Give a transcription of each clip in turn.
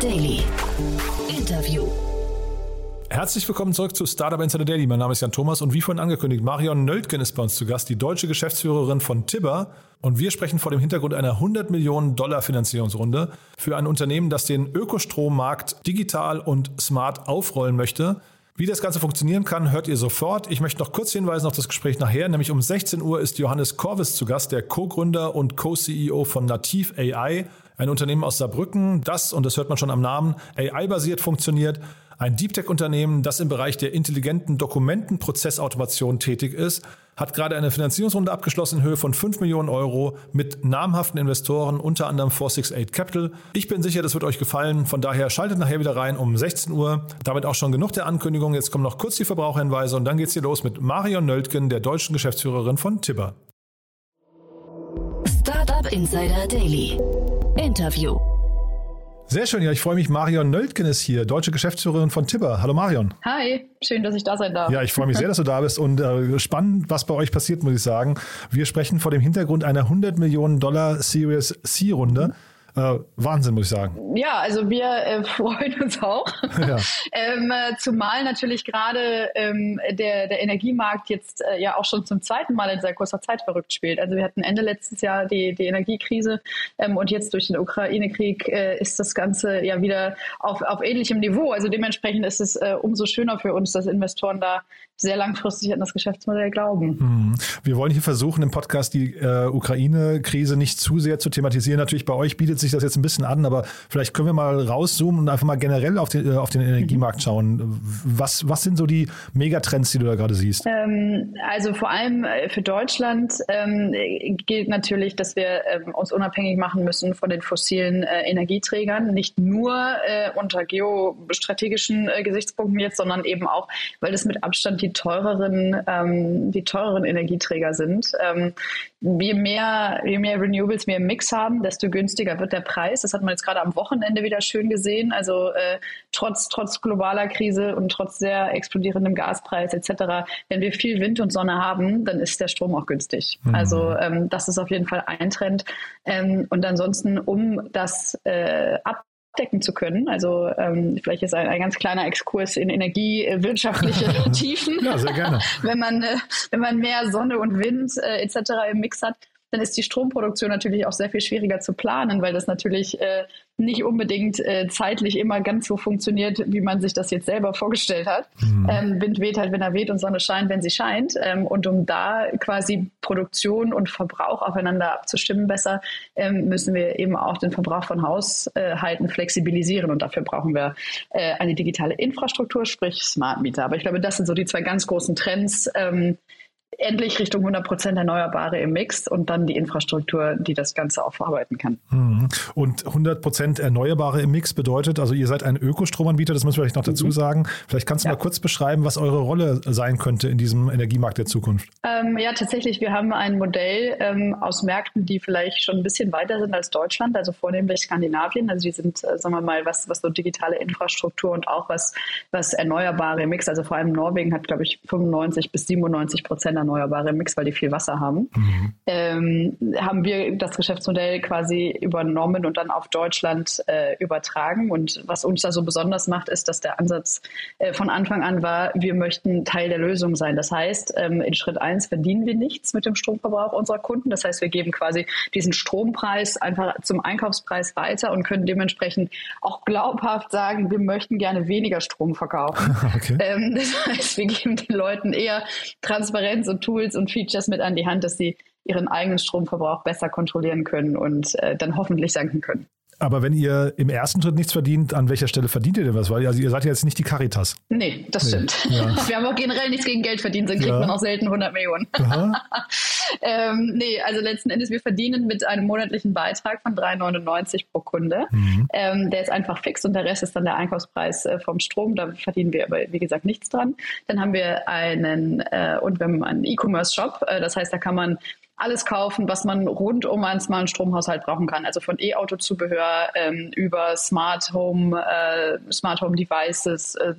Daily. Interview. Herzlich willkommen zurück zu Startup Insider Daily. Mein Name ist Jan Thomas und wie vorhin angekündigt, Marion Nöldgen ist bei uns zu Gast, die deutsche Geschäftsführerin von Tibber. Und wir sprechen vor dem Hintergrund einer 100 Millionen Dollar Finanzierungsrunde für ein Unternehmen, das den Ökostrommarkt digital und smart aufrollen möchte. Wie das Ganze funktionieren kann, hört ihr sofort. Ich möchte noch kurz hinweisen auf das Gespräch nachher, nämlich um 16 Uhr ist Johannes Korvis zu Gast, der Co-Gründer und Co-CEO von Nativ AI, ein Unternehmen aus Saarbrücken, das, und das hört man schon am Namen, AI-basiert funktioniert ein Deep Tech-Unternehmen, das im Bereich der intelligenten Dokumentenprozessautomation tätig ist, hat gerade eine Finanzierungsrunde abgeschlossen in Höhe von 5 Millionen Euro mit namhaften Investoren, unter anderem 468 Capital. Ich bin sicher, das wird euch gefallen. Von daher schaltet nachher wieder rein um 16 Uhr. Damit auch schon genug der Ankündigung. Jetzt kommen noch kurz die Verbraucherhinweise und dann geht's hier los mit Marion Nöldgen, der deutschen Geschäftsführerin von Tibber. Startup Insider Daily. Interview. Sehr schön, ja, ich freue mich. Marion Nöldgen ist hier, deutsche Geschäftsführerin von Tibber. Hallo Marion. Hi, schön, dass ich da sein darf. Ja, ich freue mich sehr, dass du da bist und äh, spannend, was bei euch passiert, muss ich sagen. Wir sprechen vor dem Hintergrund einer 100 Millionen Dollar Series C-Runde. Äh, Wahnsinn, muss ich sagen. Ja, also wir äh, freuen uns auch. Ja. ähm, äh, zumal natürlich gerade ähm, der, der Energiemarkt jetzt äh, ja auch schon zum zweiten Mal in sehr kurzer Zeit verrückt spielt. Also wir hatten Ende letztes Jahr die, die Energiekrise ähm, und jetzt durch den Ukraine-Krieg äh, ist das Ganze ja wieder auf, auf ähnlichem Niveau. Also dementsprechend ist es äh, umso schöner für uns, dass Investoren da sehr langfristig an das Geschäftsmodell glauben. Mhm. Wir wollen hier versuchen, im Podcast die äh, Ukraine-Krise nicht zu sehr zu thematisieren. Natürlich bei euch bietet sich das jetzt ein bisschen an, aber vielleicht können wir mal rauszoomen und einfach mal generell auf den, äh, auf den Energiemarkt schauen. Was, was sind so die Megatrends, die du da gerade siehst? Ähm, also vor allem äh, für Deutschland ähm, gilt natürlich, dass wir ähm, uns unabhängig machen müssen von den fossilen äh, Energieträgern. Nicht nur äh, unter geostrategischen Gesichtspunkten jetzt, sondern eben auch, weil das mit Abstand die die teureren, ähm, die teureren Energieträger sind. Ähm, je mehr, je mehr Renewables wir im Mix haben, desto günstiger wird der Preis. Das hat man jetzt gerade am Wochenende wieder schön gesehen. Also äh, trotz, trotz globaler Krise und trotz sehr explodierendem Gaspreis etc., wenn wir viel Wind und Sonne haben, dann ist der Strom auch günstig. Mhm. Also ähm, das ist auf jeden Fall ein Trend. Ähm, und ansonsten, um das äh, ab abdecken zu können. Also ähm, vielleicht ist ein, ein ganz kleiner Exkurs in energiewirtschaftliche Tiefen. Ja, sehr gerne. wenn man äh, wenn man mehr Sonne und Wind äh, etc. im Mix hat, dann ist die Stromproduktion natürlich auch sehr viel schwieriger zu planen, weil das natürlich äh, nicht unbedingt äh, zeitlich immer ganz so funktioniert, wie man sich das jetzt selber vorgestellt hat. Mhm. Ähm, Wind weht halt, wenn er weht und Sonne scheint, wenn sie scheint. Ähm, und um da quasi Produktion und Verbrauch aufeinander abzustimmen besser, ähm, müssen wir eben auch den Verbrauch von Haushalten flexibilisieren. Und dafür brauchen wir äh, eine digitale Infrastruktur, sprich Smart Meter. Aber ich glaube, das sind so die zwei ganz großen Trends, ähm, endlich Richtung 100 Prozent Erneuerbare im Mix und dann die Infrastruktur, die das Ganze auch verarbeiten kann. Mhm. Und 100 Prozent Erneuerbare im Mix bedeutet, also ihr seid ein Ökostromanbieter, das müssen wir vielleicht noch dazu mhm. sagen. Vielleicht kannst du ja. mal kurz beschreiben, was eure Rolle sein könnte in diesem Energiemarkt der Zukunft. Ähm, ja, tatsächlich, wir haben ein Modell ähm, aus Märkten, die vielleicht schon ein bisschen weiter sind als Deutschland, also vornehmlich Skandinavien. Also die sind, äh, sagen wir mal, was, was so digitale Infrastruktur und auch was, was Erneuerbare im Mix, also vor allem Norwegen hat, glaube ich, 95 bis 97 Prozent erneuerbare Mix, weil die viel Wasser haben, mhm. ähm, haben wir das Geschäftsmodell quasi übernommen und dann auf Deutschland äh, übertragen. Und was uns da so besonders macht, ist, dass der Ansatz äh, von Anfang an war, wir möchten Teil der Lösung sein. Das heißt, ähm, in Schritt eins verdienen wir nichts mit dem Stromverbrauch unserer Kunden. Das heißt, wir geben quasi diesen Strompreis einfach zum Einkaufspreis weiter und können dementsprechend auch glaubhaft sagen, wir möchten gerne weniger Strom verkaufen. okay. ähm, das heißt, wir geben den Leuten eher Transparenz und Tools und Features mit an die Hand, dass sie ihren eigenen Stromverbrauch besser kontrollieren können und äh, dann hoffentlich senken können. Aber wenn ihr im ersten Schritt nichts verdient, an welcher Stelle verdient ihr denn was? Weil also ihr seid ja jetzt nicht die Caritas. Nee, das nee. stimmt. Ja. Wir haben auch generell nichts gegen Geld verdient, dann kriegt ja. man auch selten 100 Millionen. ähm, nee, also letzten Endes, wir verdienen mit einem monatlichen Beitrag von 3,99 pro Kunde. Mhm. Ähm, der ist einfach fix und der Rest ist dann der Einkaufspreis äh, vom Strom. Da verdienen wir aber, wie gesagt, nichts dran. Dann haben wir einen, äh, und wir haben einen E-Commerce-Shop. Äh, das heißt, da kann man alles kaufen, was man rund um einen smarten Stromhaushalt brauchen kann. Also von E-Auto-Zubehör ähm, über Smart Home, äh, Smart Home Devices, äh,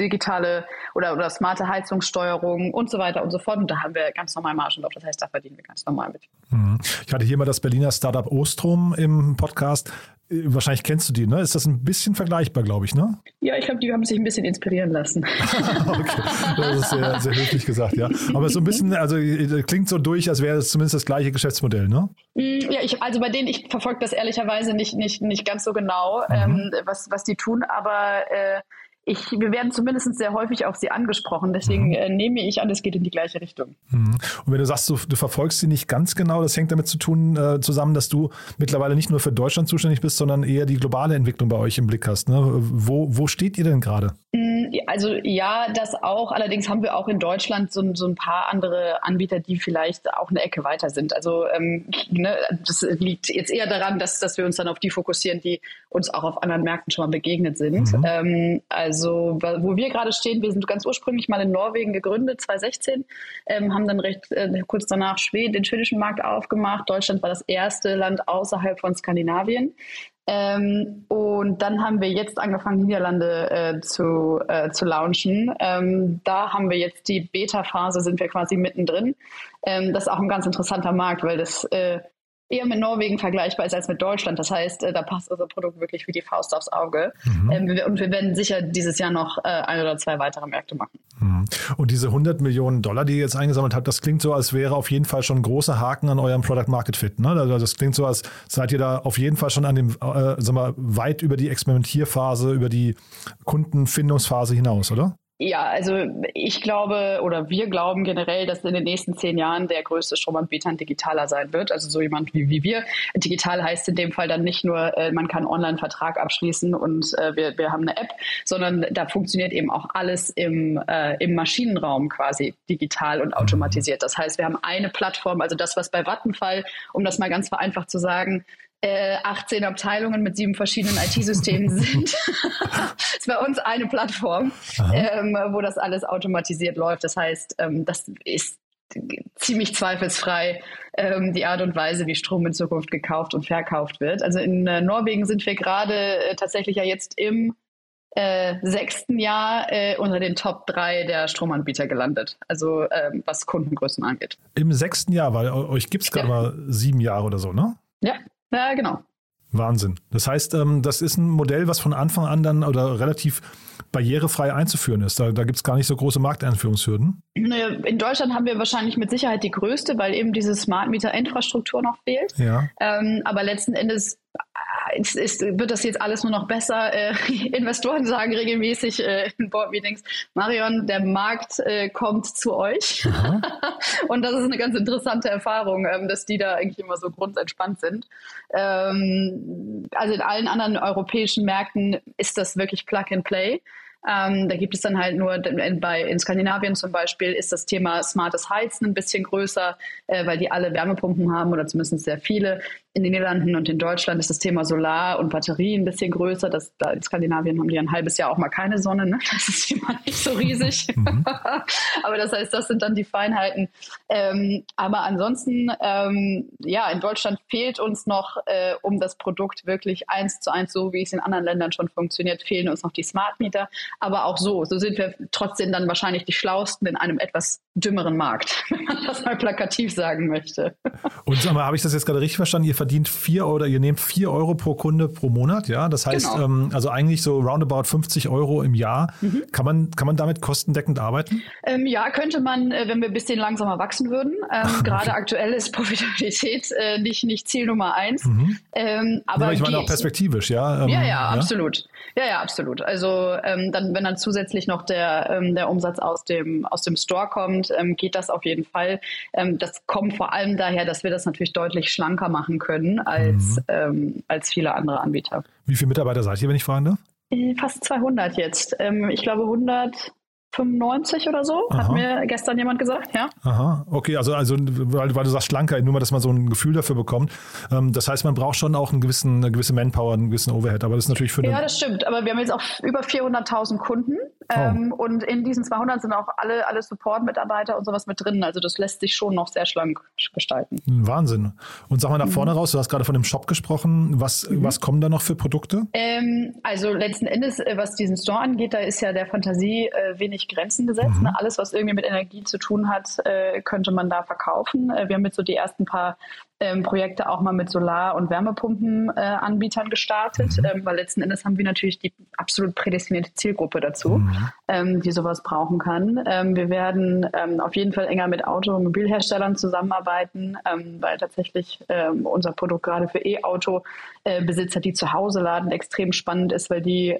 digitale oder, oder smarte Heizungssteuerung und so weiter und so fort. Und da haben wir ganz normal Margen drauf. Das heißt, da verdienen wir ganz normal mit. Mhm. Ich hatte hier mal das Berliner Startup Ostrom im Podcast. Wahrscheinlich kennst du die, ne? Ist das ein bisschen vergleichbar, glaube ich, ne? Ja, ich glaube, die haben sich ein bisschen inspirieren lassen. okay, das ist sehr, sehr höflich gesagt, ja. Aber so ein bisschen, also klingt so durch, als wäre es zumindest das gleiche Geschäftsmodell, ne? Mm, ja, ich, also bei denen, ich verfolge das ehrlicherweise nicht, nicht, nicht ganz so genau, mhm. ähm, was, was die tun, aber äh, ich, wir werden zumindest sehr häufig auf sie angesprochen. Deswegen mhm. äh, nehme ich an, es geht in die gleiche Richtung. Mhm. Und wenn du sagst, du, du, verfolgst sie nicht ganz genau, das hängt damit zu tun äh, zusammen, dass du mittlerweile nicht nur für Deutschland zuständig bist, sondern eher die globale Entwicklung bei euch im Blick hast. Ne? Wo, wo steht ihr denn gerade? Mm, also ja, das auch. Allerdings haben wir auch in Deutschland so, so ein paar andere Anbieter, die vielleicht auch eine Ecke weiter sind. Also ähm, ne, das liegt jetzt eher daran, dass, dass wir uns dann auf die fokussieren, die uns auch auf anderen Märkten schon mal begegnet sind. Mhm. Ähm, also wo wir gerade stehen, wir sind ganz ursprünglich mal in Norwegen gegründet, 2016, ähm, haben dann recht äh, kurz danach Schweden, den schwedischen Markt aufgemacht. Deutschland war das erste Land außerhalb von Skandinavien. Ähm, und dann haben wir jetzt angefangen, Niederlande äh, zu, äh, zu launchen. Ähm, da haben wir jetzt die Beta-Phase, sind wir quasi mittendrin. Ähm, das ist auch ein ganz interessanter Markt, weil das äh, eher mit Norwegen vergleichbar ist als mit Deutschland. Das heißt, äh, da passt unser Produkt wirklich wie die Faust aufs Auge. Mhm. Ähm, und wir werden sicher dieses Jahr noch äh, ein oder zwei weitere Märkte machen. Mhm. Und diese 100 Millionen Dollar, die ihr jetzt eingesammelt habt, das klingt so, als wäre auf jeden Fall schon ein großer Haken an eurem Product Market Fit. Ne? Also das klingt so, als seid ihr da auf jeden Fall schon an dem, äh, sag mal, weit über die Experimentierphase, über die Kundenfindungsphase hinaus, oder? Ja, also ich glaube oder wir glauben generell, dass in den nächsten zehn Jahren der größte Stromanbieter ein digitaler sein wird. Also so jemand wie, wie wir. Digital heißt in dem Fall dann nicht nur, äh, man kann online einen Vertrag abschließen und äh, wir, wir haben eine App, sondern da funktioniert eben auch alles im, äh, im Maschinenraum quasi digital und automatisiert. Das heißt, wir haben eine Plattform, also das, was bei Vattenfall, um das mal ganz vereinfacht zu sagen, äh, 18 Abteilungen mit sieben verschiedenen IT-Systemen sind. das ist bei uns eine Plattform, ähm, wo das alles automatisiert läuft. Das heißt, ähm, das ist ziemlich zweifelsfrei ähm, die Art und Weise, wie Strom in Zukunft gekauft und verkauft wird. Also in äh, Norwegen sind wir gerade äh, tatsächlich ja jetzt im äh, sechsten Jahr äh, unter den Top 3 der Stromanbieter gelandet, also ähm, was Kundengrößen angeht. Im sechsten Jahr, weil euch gibt es gerade ja. mal sieben Jahre oder so, ne? Ja, ja, genau. Wahnsinn. Das heißt, ähm, das ist ein Modell, was von Anfang an dann oder relativ barrierefrei einzuführen ist. Da, da gibt es gar nicht so große Markteinführungshürden. In Deutschland haben wir wahrscheinlich mit Sicherheit die größte, weil eben diese Smart Meter Infrastruktur noch fehlt. Ja. Ähm, aber letzten Endes ist, ist, wird das jetzt alles nur noch besser. Äh, Investoren sagen regelmäßig äh, in Board-Meetings, Marion, der Markt äh, kommt zu euch. und das ist eine ganz interessante Erfahrung, ähm, dass die da eigentlich immer so grundentspannt sind. Ähm, also in allen anderen europäischen Märkten ist das wirklich Plug and Play. Ähm, da gibt es dann halt nur, in, bei, in Skandinavien zum Beispiel ist das Thema smartes Heizen ein bisschen größer, äh, weil die alle Wärmepumpen haben oder zumindest sehr viele. In den Niederlanden und in Deutschland ist das Thema Solar und Batterie ein bisschen größer. Das, da in Skandinavien haben die ein halbes Jahr auch mal keine Sonne. Ne? Das ist immer nicht so riesig. Mhm. aber das heißt, das sind dann die Feinheiten. Ähm, aber ansonsten, ähm, ja, in Deutschland fehlt uns noch, äh, um das Produkt wirklich eins zu eins, so wie es in anderen Ländern schon funktioniert, fehlen uns noch die Smart Meter. Aber auch so, so sind wir trotzdem dann wahrscheinlich die Schlausten in einem etwas dümmeren Markt, wenn man das mal plakativ sagen möchte. Und sag mal, habe ich das jetzt gerade richtig verstanden? Ihr verdient vier oder ihr nehmt vier Euro pro Kunde pro Monat, ja? Das heißt, genau. ähm, also eigentlich so roundabout 50 Euro im Jahr. Mhm. Kann, man, kann man damit kostendeckend arbeiten? Ähm, ja, könnte man, äh, wenn wir ein bisschen langsamer wachsen würden. Ähm, Gerade aktuell ist Profitabilität äh, nicht, nicht Ziel Nummer eins. Mhm. Ähm, aber ja, ich meine auch perspektivisch, ja? Ähm, ja, ja, absolut. Ja, ja, absolut. Also ähm, dann, wenn dann zusätzlich noch der, der Umsatz aus dem, aus dem Store kommt, geht das auf jeden Fall. Das kommt vor allem daher, dass wir das natürlich deutlich schlanker machen können als, mhm. ähm, als viele andere Anbieter. Wie viele Mitarbeiter seid ihr, wenn ich fragen darf? Äh, fast 200 jetzt. Ähm, ich glaube 100 95 oder so, Aha. hat mir gestern jemand gesagt, ja. Aha, okay, also, also weil, weil du sagst schlanker, nur mal, dass man so ein Gefühl dafür bekommt. Ähm, das heißt, man braucht schon auch einen gewissen, eine gewisse Manpower, einen gewissen Overhead, aber das ist natürlich für Ja, das stimmt, aber wir haben jetzt auch über 400.000 Kunden Oh. Ähm, und in diesen 200 sind auch alle, alle Support-Mitarbeiter und sowas mit drin. Also das lässt sich schon noch sehr schlank gestalten. Wahnsinn. Und sag mal nach mhm. vorne raus, du hast gerade von dem Shop gesprochen. Was, mhm. was kommen da noch für Produkte? Ähm, also letzten Endes, äh, was diesen Store angeht, da ist ja der Fantasie äh, wenig Grenzen gesetzt. Mhm. Ne? Alles, was irgendwie mit Energie zu tun hat, äh, könnte man da verkaufen. Äh, wir haben jetzt so die ersten paar ähm, Projekte auch mal mit Solar- und Wärmepumpenanbietern äh, gestartet, mhm. ähm, weil letzten Endes haben wir natürlich die absolut prädestinierte Zielgruppe dazu, mhm. ähm, die sowas brauchen kann. Ähm, wir werden ähm, auf jeden Fall enger mit Automobilherstellern zusammenarbeiten, ähm, weil tatsächlich unser Produkt gerade für E-Auto-Besitzer, die zu Hause laden, extrem spannend ist, weil die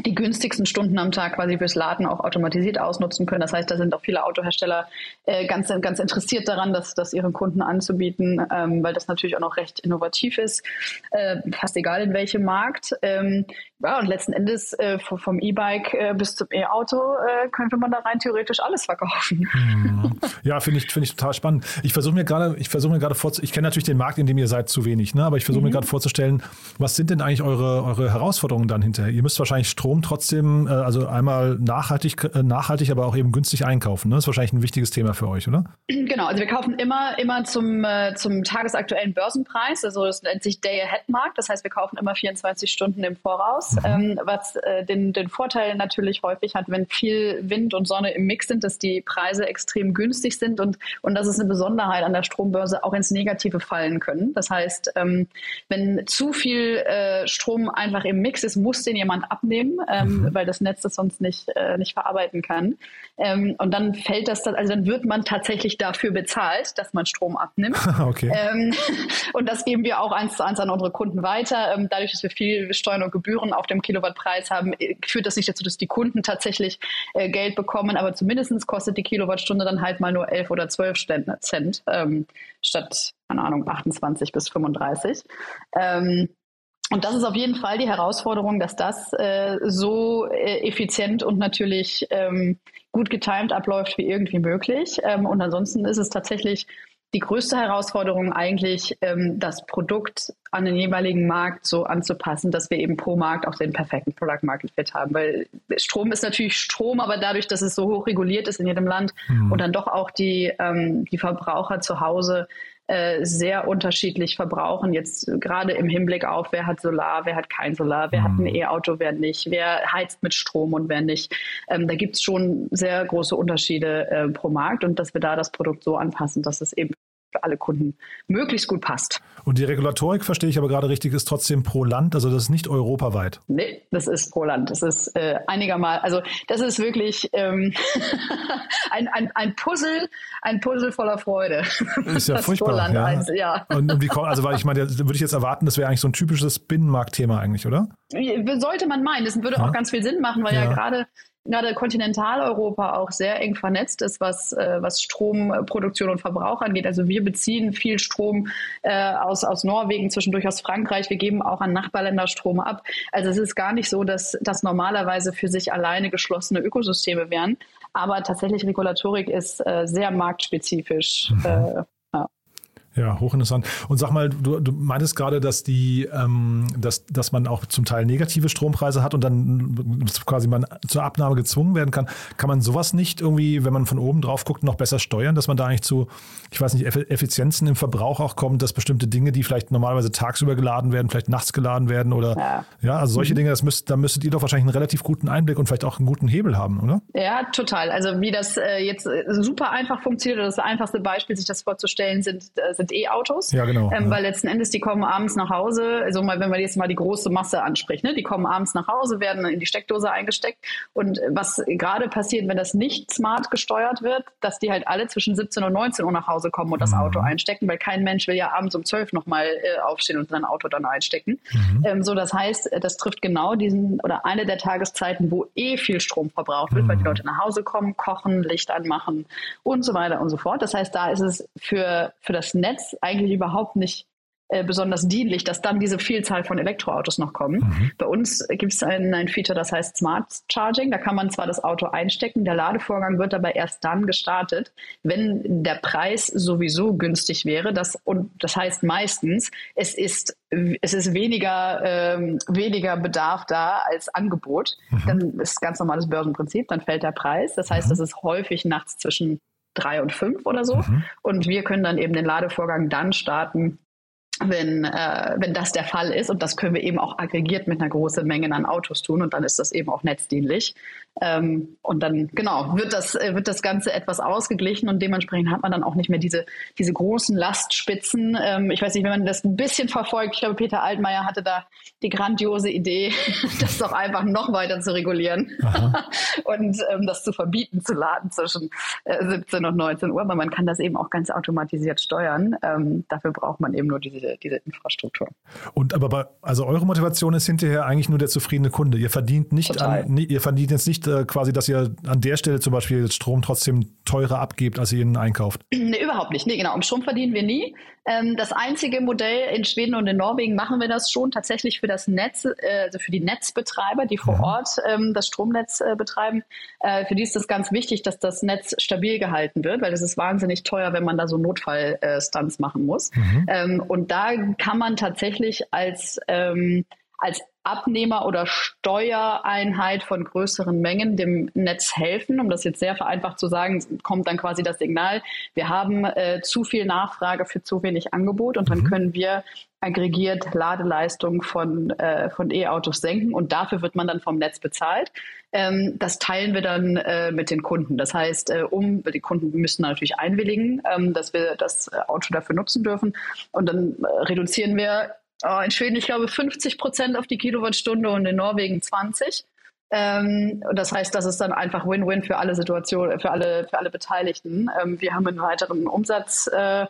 die günstigsten Stunden am Tag quasi fürs Laden auch automatisiert ausnutzen können. Das heißt, da sind auch viele Autohersteller äh, ganz, ganz interessiert daran, das, das ihren Kunden anzubieten, ähm, weil das natürlich auch noch recht innovativ ist, äh, fast egal in welchem Markt. Ähm, ja, und letzten Endes äh, vom E-Bike äh, bis zum E-Auto äh, könnte man da rein theoretisch alles verkaufen. Hm. Ja, finde ich, finde ich total spannend. Ich versuche mir gerade, ich versuche mir gerade vorzustellen, ich kenne natürlich den Markt, in dem ihr seid, zu wenig, ne? aber ich versuche mhm. mir gerade vorzustellen, was sind denn eigentlich eure, eure Herausforderungen dann hinterher? Ihr müsst wahrscheinlich Strom trotzdem, äh, also einmal nachhaltig, äh, nachhaltig, aber auch eben günstig einkaufen. Ne? Das ist wahrscheinlich ein wichtiges Thema für euch, oder? Genau, also wir kaufen immer, immer zum, äh, zum tagesaktuellen Börsenpreis. Also das nennt sich Day-Ahead-Markt. Das heißt, wir kaufen immer 24 Stunden im Voraus mhm. ähm, was äh, den, den Vorteil natürlich häufig hat, wenn viel Wind und Sonne im Mix sind, dass die Preise extrem günstig sind und, und das ist eine Besonderheit an der Strombörse, auch ins Negative fallen können. Das heißt, ähm, wenn zu viel äh, Strom einfach im Mix ist, muss den jemand abnehmen, ähm, mhm. weil das Netz das sonst nicht, äh, nicht verarbeiten kann. Ähm, und dann fällt das, also dann wird man tatsächlich dafür bezahlt, dass man Strom abnimmt. okay. Ähm, und das geben wir auch eins zu eins an unsere Kunden weiter. Ähm, dadurch, dass wir viel Steuern und Gebühren auf dem Kilowatt Kilowattpreis haben, äh, führt das nicht dazu, dass die Kunden tatsächlich äh, Geld bekommen, aber zumindest kostet die Kilowattstunde dann halt mal nur 11 oder 12 Cent ähm, statt, keine Ahnung, 28 bis 35. Ähm, und das ist auf jeden Fall die Herausforderung, dass das äh, so äh, effizient und natürlich ähm, gut getimt abläuft wie irgendwie möglich. Ähm, und ansonsten ist es tatsächlich die größte Herausforderung eigentlich, ähm, das Produkt an den jeweiligen Markt so anzupassen, dass wir eben pro Markt auch den perfekten Product Market Fit haben. Weil Strom ist natürlich Strom, aber dadurch, dass es so hoch reguliert ist in jedem Land mhm. und dann doch auch die, ähm, die Verbraucher zu Hause äh, sehr unterschiedlich verbrauchen. Jetzt gerade im Hinblick auf, wer hat Solar, wer hat kein Solar, wer mhm. hat ein mhm. E-Auto, wer nicht, wer heizt mit Strom und wer nicht. Ähm, da gibt es schon sehr große Unterschiede äh, pro Markt und dass wir da das Produkt so anpassen, dass es eben für alle Kunden möglichst gut passt. Und die Regulatorik, verstehe ich aber gerade richtig, ist trotzdem pro Land, also das ist nicht europaweit. Nee, das ist pro Land. Das ist äh, einigermaßen, also das ist wirklich ähm, ein, ein, ein Puzzle, ein Puzzle voller Freude. Ist ja furchtbar. Ja. Eins, ja. Und, und wie kommt, also weil ich meine, würde ich jetzt erwarten, das wäre eigentlich so ein typisches Binnenmarktthema eigentlich, oder? Sollte man meinen. Das würde ja. auch ganz viel Sinn machen, weil ja, ja gerade gerade Kontinentaleuropa auch sehr eng vernetzt ist, was, äh, was Stromproduktion und Verbrauch angeht. Also wir beziehen viel Strom äh, aus, aus Norwegen, zwischendurch aus Frankreich. Wir geben auch an Nachbarländer Strom ab. Also es ist gar nicht so, dass das normalerweise für sich alleine geschlossene Ökosysteme wären. Aber tatsächlich Regulatorik ist äh, sehr marktspezifisch mhm. Ja, hochinteressant. Und sag mal, du, du meintest gerade, dass die, ähm, dass, dass man auch zum Teil negative Strompreise hat und dann quasi man zur Abnahme gezwungen werden kann. Kann man sowas nicht irgendwie, wenn man von oben drauf guckt, noch besser steuern, dass man da eigentlich zu, ich weiß nicht, Effizienzen im Verbrauch auch kommt, dass bestimmte Dinge, die vielleicht normalerweise tagsüber geladen werden, vielleicht nachts geladen werden oder ja, ja also solche mhm. Dinge, das müsst, da müsstet ihr doch wahrscheinlich einen relativ guten Einblick und vielleicht auch einen guten Hebel haben, oder? Ja, total. Also wie das äh, jetzt äh, super einfach funktioniert, oder das einfachste Beispiel, sich das vorzustellen, sind, äh, sind sind E-Autos. Ja, genau. Ähm, ja. Weil letzten Endes, die kommen abends nach Hause, also mal, wenn man jetzt mal die große Masse anspricht, ne? die kommen abends nach Hause, werden in die Steckdose eingesteckt. Und was gerade passiert, wenn das nicht smart gesteuert wird, dass die halt alle zwischen 17 und 19 Uhr nach Hause kommen und das mhm. Auto einstecken, weil kein Mensch will ja abends um 12 nochmal äh, aufstehen und sein Auto dann einstecken. Mhm. Ähm, so, das heißt, das trifft genau diesen oder eine der Tageszeiten, wo eh viel Strom verbraucht wird, mhm. weil die mhm. Leute nach Hause kommen, kochen, Licht anmachen und so weiter und so fort. Das heißt, da ist es für, für das Netz Netz eigentlich überhaupt nicht äh, besonders dienlich, dass dann diese Vielzahl von Elektroautos noch kommen. Mhm. Bei uns gibt es ein, ein Feature, das heißt Smart Charging. Da kann man zwar das Auto einstecken, der Ladevorgang wird aber erst dann gestartet, wenn der Preis sowieso günstig wäre. Das, und das heißt meistens, es ist, es ist weniger, ähm, weniger Bedarf da als Angebot. Mhm. Dann ist ganz normales Börsenprinzip, dann fällt der Preis. Das heißt, mhm. das ist häufig nachts zwischen drei und fünf oder so. Mhm. Und wir können dann eben den Ladevorgang dann starten, wenn, äh, wenn das der Fall ist. Und das können wir eben auch aggregiert mit einer großen Menge an Autos tun. Und dann ist das eben auch netzdienlich. Ähm, und dann, genau, wird das, äh, wird das Ganze etwas ausgeglichen und dementsprechend hat man dann auch nicht mehr diese, diese großen Lastspitzen. Ähm, ich weiß nicht, wenn man das ein bisschen verfolgt, ich glaube, Peter Altmaier hatte da die grandiose Idee, das doch einfach noch weiter zu regulieren und ähm, das zu verbieten, zu laden zwischen äh, 17 und 19 Uhr. Aber man kann das eben auch ganz automatisiert steuern. Ähm, dafür braucht man eben nur diese, diese Infrastruktur. Und aber bei, also eure Motivation ist hinterher eigentlich nur der zufriedene Kunde. Ihr verdient nicht an, ihr verdient jetzt nicht äh, quasi, dass ihr an der Stelle zum Beispiel Strom trotzdem teurer abgebt, als ihr ihn einkauft? Nee, überhaupt nicht. Nee, genau. Um Strom verdienen wir nie. Ähm, das einzige Modell in Schweden und in Norwegen machen wir das schon tatsächlich für das Netz, äh, also für die Netzbetreiber, die vor mhm. Ort ähm, das Stromnetz äh, betreiben. Äh, für die ist es ganz wichtig, dass das Netz stabil gehalten wird, weil es ist wahnsinnig teuer, wenn man da so Notfallstunts machen muss. Mhm. Ähm, und da kann man tatsächlich als ähm, als Abnehmer oder Steuereinheit von größeren Mengen dem Netz helfen. Um das jetzt sehr vereinfacht zu sagen, kommt dann quasi das Signal, wir haben äh, zu viel Nachfrage für zu wenig Angebot und dann mhm. können wir aggregiert Ladeleistung von, äh, von E-Autos senken und dafür wird man dann vom Netz bezahlt. Ähm, das teilen wir dann äh, mit den Kunden. Das heißt, äh, um die Kunden müssen natürlich einwilligen, ähm, dass wir das Auto dafür nutzen dürfen und dann äh, reduzieren wir in Schweden, ich glaube, 50 Prozent auf die Kilowattstunde und in Norwegen 20. Ähm, das heißt, das ist dann einfach Win-Win für alle Situationen, für alle, für alle Beteiligten. Ähm, wir haben einen weiteren Umsatz, äh,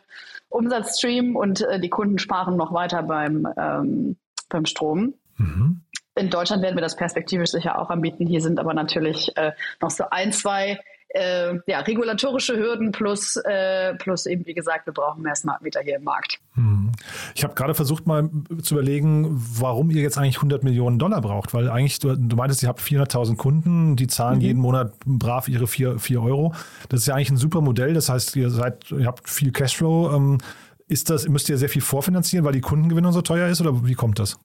Umsatzstream und äh, die Kunden sparen noch weiter beim, ähm, beim Strom. Mhm. In Deutschland werden wir das perspektivisch sicher auch anbieten. Hier sind aber natürlich äh, noch so ein, zwei äh, ja, regulatorische Hürden plus, äh, plus eben, wie gesagt, wir brauchen mehr Smart Meter hier im Markt. Hm. Ich habe gerade versucht mal zu überlegen, warum ihr jetzt eigentlich 100 Millionen Dollar braucht, weil eigentlich, du, du meintest, ihr habt 400.000 Kunden, die zahlen mhm. jeden Monat brav ihre 4, 4 Euro. Das ist ja eigentlich ein super Modell, das heißt, ihr, seid, ihr habt viel Cashflow. Ähm, ist das, müsst ihr sehr viel vorfinanzieren, weil die Kundengewinnung so teuer ist oder wie kommt das?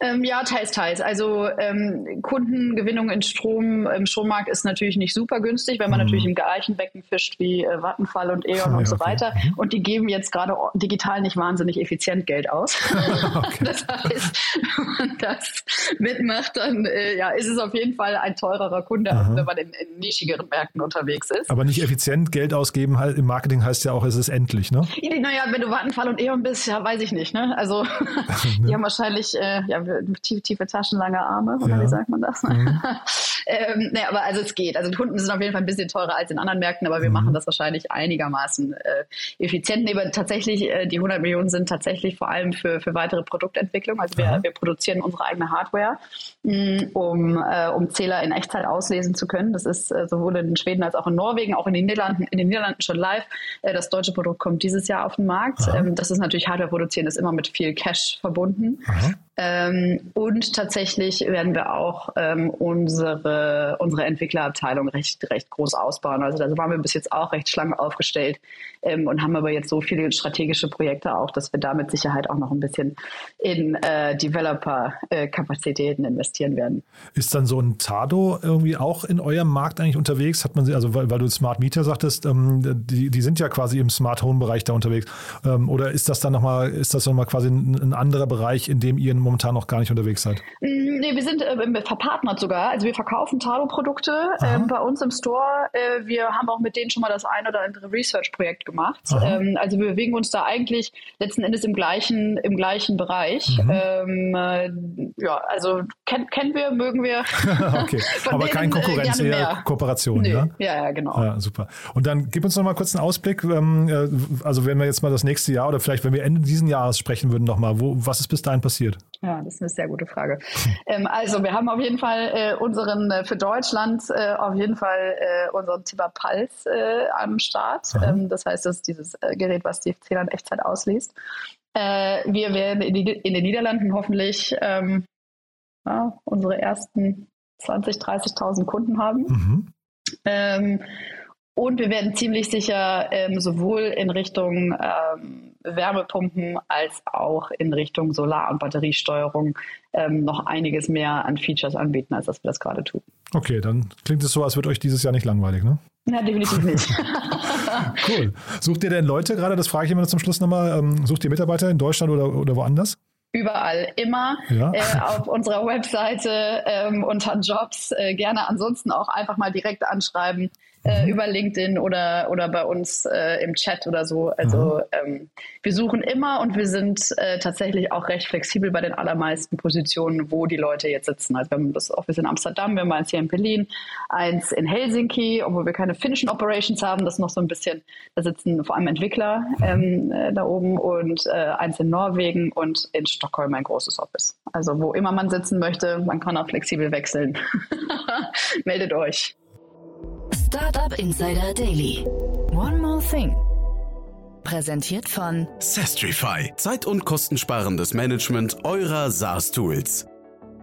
Ähm, ja, teils, teils. Also ähm, Kundengewinnung in Strom im Strommarkt ist natürlich nicht super günstig, wenn man mhm. natürlich im gleichen Becken fischt wie äh, Vattenfall und E.ON ja, und so okay. weiter. Mhm. Und die geben jetzt gerade digital nicht wahnsinnig effizient Geld aus. das heißt, wenn man das mitmacht, dann äh, ja, ist es auf jeden Fall ein teurerer Kunde, als wenn man in, in, nischigeren Märkten unterwegs ist. Aber nicht effizient Geld ausgeben halt, im Marketing heißt ja auch, es ist endlich, ne? Naja, wenn du Vattenfall und E.ON bist, ja, weiß ich nicht. Ne? Also die haben wahrscheinlich äh, ja, tiefe, tiefe Taschen, lange Arme, oder ja. wie sagt man das? Mhm. ähm, nee, aber also es geht. Also Kunden sind auf jeden Fall ein bisschen teurer als in anderen Märkten, aber wir mhm. machen das wahrscheinlich einigermaßen äh, effizient. Nee, aber tatsächlich, äh, die 100 Millionen sind tatsächlich vor allem für, für weitere Produktentwicklung. Also wir, wir produzieren unsere eigene Hardware, mh, mm, um, äh, um Zähler in Echtzeit auslesen zu können. Das ist äh, sowohl in Schweden als auch in Norwegen, auch in den Niederlanden, in den Niederlanden schon live. Äh, das deutsche Produkt kommt dieses Jahr auf den Markt. Ähm, das ist natürlich Hardware produzieren, ist immer mit viel Cash verbunden. Ähm, und tatsächlich werden wir auch ähm, unsere, unsere Entwicklerabteilung recht, recht groß ausbauen. Also da waren wir bis jetzt auch recht schlank aufgestellt ähm, und haben aber jetzt so viele strategische Projekte auch, dass wir da mit Sicherheit auch noch ein bisschen in äh, Developer-Kapazitäten investieren werden. Ist dann so ein Tado irgendwie auch in eurem Markt eigentlich unterwegs? Hat man sie, also weil, weil du Smart Meter sagtest, ähm, die, die sind ja quasi im Smart Home-Bereich da unterwegs. Ähm, oder ist das dann nochmal, ist das nochmal quasi ein, ein anderer Bereich, in dem ihr momentan noch gar nicht unterwegs seid? Mm, nee, wir sind äh, verpartnert sogar. Also wir verkaufen Talo-Produkte äh, bei uns im Store. Äh, wir haben auch mit denen schon mal das ein oder andere Research-Projekt gemacht. Ähm, also wir bewegen uns da eigentlich letzten Endes im gleichen, im gleichen Bereich. Mhm. Ähm, äh, ja, also kenn, kennen wir, mögen wir. okay, aber kein äh, Konkurrenz, eher Kooperation. Nee. Ja? ja, ja, genau. Ja, super. Und dann gib uns noch mal kurz einen Ausblick. Ähm, äh, also wenn wir jetzt mal das nächste Jahr oder vielleicht, wenn wir Ende dieses Jahres sprechen würden, noch mal, wo, was ist bis dahin passiert? Ja, das ist eine sehr gute Frage. ähm, also wir haben auf jeden Fall äh, unseren äh, für Deutschland äh, auf jeden Fall äh, unseren Tibber Pulse äh, am Start. Ähm, das heißt, das ist dieses äh, Gerät, was die Zähler in Echtzeit ausliest. Wir werden in, die, in, den Niederlanden hoffentlich ähm, ja, unsere ersten 20.000, 30.000 Kunden haben. Mhm. Ähm, und wir werden ziemlich sicher ähm, sowohl in Richtung ähm, Wärmepumpen als auch in Richtung Solar- und Batteriesteuerung ähm, noch einiges mehr an Features anbieten, als dass wir das gerade tun. Okay, dann klingt es so, als wird euch dieses Jahr nicht langweilig, ne? Ja, definitiv nicht. cool. Sucht ihr denn Leute gerade, das frage ich immer zum Schluss nochmal, ähm, sucht ihr Mitarbeiter in Deutschland oder, oder woanders? Überall, immer ja. äh, auf unserer Webseite ähm, unter Jobs. Äh, gerne ansonsten auch einfach mal direkt anschreiben äh, mhm. über LinkedIn oder, oder bei uns äh, im Chat oder so. Also mhm. ähm, wir suchen immer und wir sind äh, tatsächlich auch recht flexibel bei den allermeisten Positionen, wo die Leute jetzt sitzen. Also wir haben das Office in Amsterdam, wir haben eins hier in Berlin, eins in Helsinki, obwohl wir keine finnischen Operations haben, das ist noch so ein bisschen, da sitzen vor allem Entwickler mhm. ähm, äh, da oben und äh, eins in Norwegen und in Stockholm ein großes Office. Also wo immer man sitzen möchte, man kann auch flexibel wechseln. Meldet euch. Startup Insider Daily. One more thing. Präsentiert von Sestrify. Zeit- und kostensparendes Management eurer SaaS-Tools.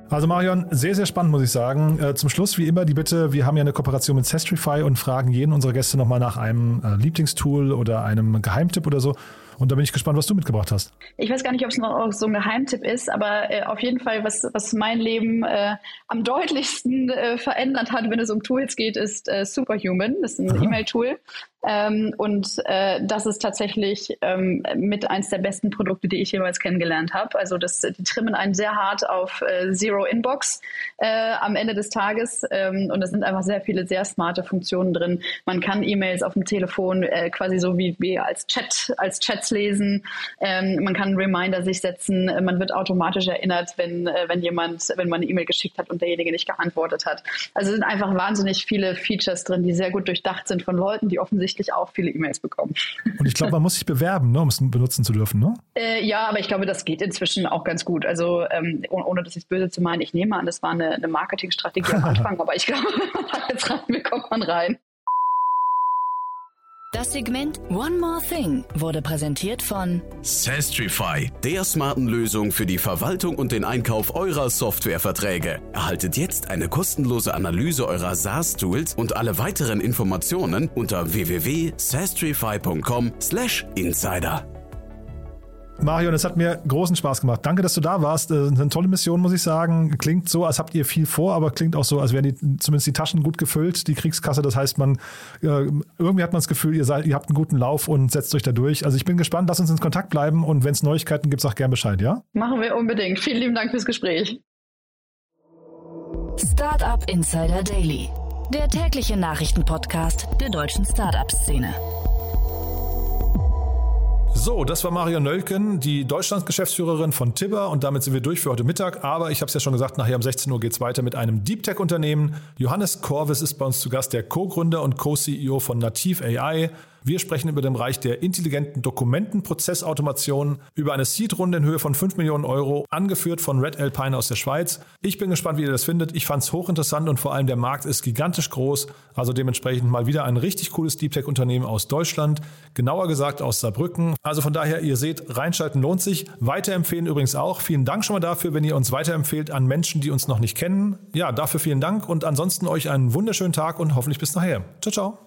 Also Marion, sehr, sehr spannend, muss ich sagen. Äh, zum Schluss, wie immer, die Bitte, wir haben ja eine Kooperation mit Sestrify und fragen jeden unserer Gäste nochmal nach einem äh, Lieblingstool oder einem Geheimtipp oder so. Und da bin ich gespannt, was du mitgebracht hast. Ich weiß gar nicht, ob es noch so ein Geheimtipp ist, aber äh, auf jeden Fall, was, was mein Leben äh, am deutlichsten äh, verändert hat, wenn es um Tools geht, ist äh, Superhuman. Das ist ein E-Mail-Tool. Ähm, und äh, das ist tatsächlich ähm, mit eins der besten Produkte, die ich jemals kennengelernt habe. Also das, die trimmen einen sehr hart auf äh, Zero Inbox äh, am Ende des Tages. Ähm, und es sind einfach sehr viele sehr smarte Funktionen drin. Man kann E-Mails auf dem Telefon äh, quasi so wie, wie als Chat, als Chats lesen. Ähm, man kann Reminder sich setzen. Man wird automatisch erinnert, wenn, äh, wenn jemand, wenn man eine E-Mail geschickt hat und derjenige nicht geantwortet hat. Also es sind einfach wahnsinnig viele Features drin, die sehr gut durchdacht sind von Leuten, die offensichtlich offensichtlich auch viele E-Mails bekommen. Und ich glaube, man muss sich bewerben, ne, um es benutzen zu dürfen, ne? Äh, ja, aber ich glaube, das geht inzwischen auch ganz gut. Also ähm, ohne das jetzt böse zu meinen, ich nehme an, das war eine, eine Marketingstrategie am Anfang, aber ich glaube, wenn man da jetzt rein will, kommt man rein. Das Segment One More Thing wurde präsentiert von Sastrify, der smarten Lösung für die Verwaltung und den Einkauf eurer Softwareverträge. Erhaltet jetzt eine kostenlose Analyse eurer SaaS-Tools und alle weiteren Informationen unter www.sastrify.com/insider. Marion, es hat mir großen Spaß gemacht. Danke, dass du da warst. Äh, eine tolle Mission, muss ich sagen. Klingt so, als habt ihr viel vor, aber klingt auch so, als wären die, zumindest die Taschen gut gefüllt, die Kriegskasse. Das heißt, man äh, irgendwie hat man das Gefühl, ihr, seid, ihr habt einen guten Lauf und setzt euch da durch. Also ich bin gespannt, lass uns in Kontakt bleiben und wenn es Neuigkeiten gibt, sag gern Bescheid, ja? Machen wir unbedingt. Vielen lieben Dank fürs Gespräch. Startup Insider Daily, der tägliche Nachrichtenpodcast der deutschen Startup-Szene. So, das war Mario Nölken, die Deutschlandsgeschäftsführerin von Tibber und damit sind wir durch für heute Mittag. Aber ich habe es ja schon gesagt, nachher um 16 Uhr geht es weiter mit einem Deep Tech-Unternehmen. Johannes Korvis ist bei uns zu Gast, der Co-Gründer und Co-CEO von Nativ AI. Wir sprechen über den Bereich der intelligenten Dokumentenprozessautomation, über eine Seed-Runde in Höhe von 5 Millionen Euro, angeführt von Red Alpine aus der Schweiz. Ich bin gespannt, wie ihr das findet. Ich fand es hochinteressant und vor allem der Markt ist gigantisch groß. Also dementsprechend mal wieder ein richtig cooles Deep Tech-Unternehmen aus Deutschland, genauer gesagt aus Saarbrücken. Also von daher, ihr seht, reinschalten lohnt sich. Weiterempfehlen übrigens auch. Vielen Dank schon mal dafür, wenn ihr uns weiterempfehlt an Menschen, die uns noch nicht kennen. Ja, dafür vielen Dank und ansonsten euch einen wunderschönen Tag und hoffentlich bis nachher. Ciao, ciao.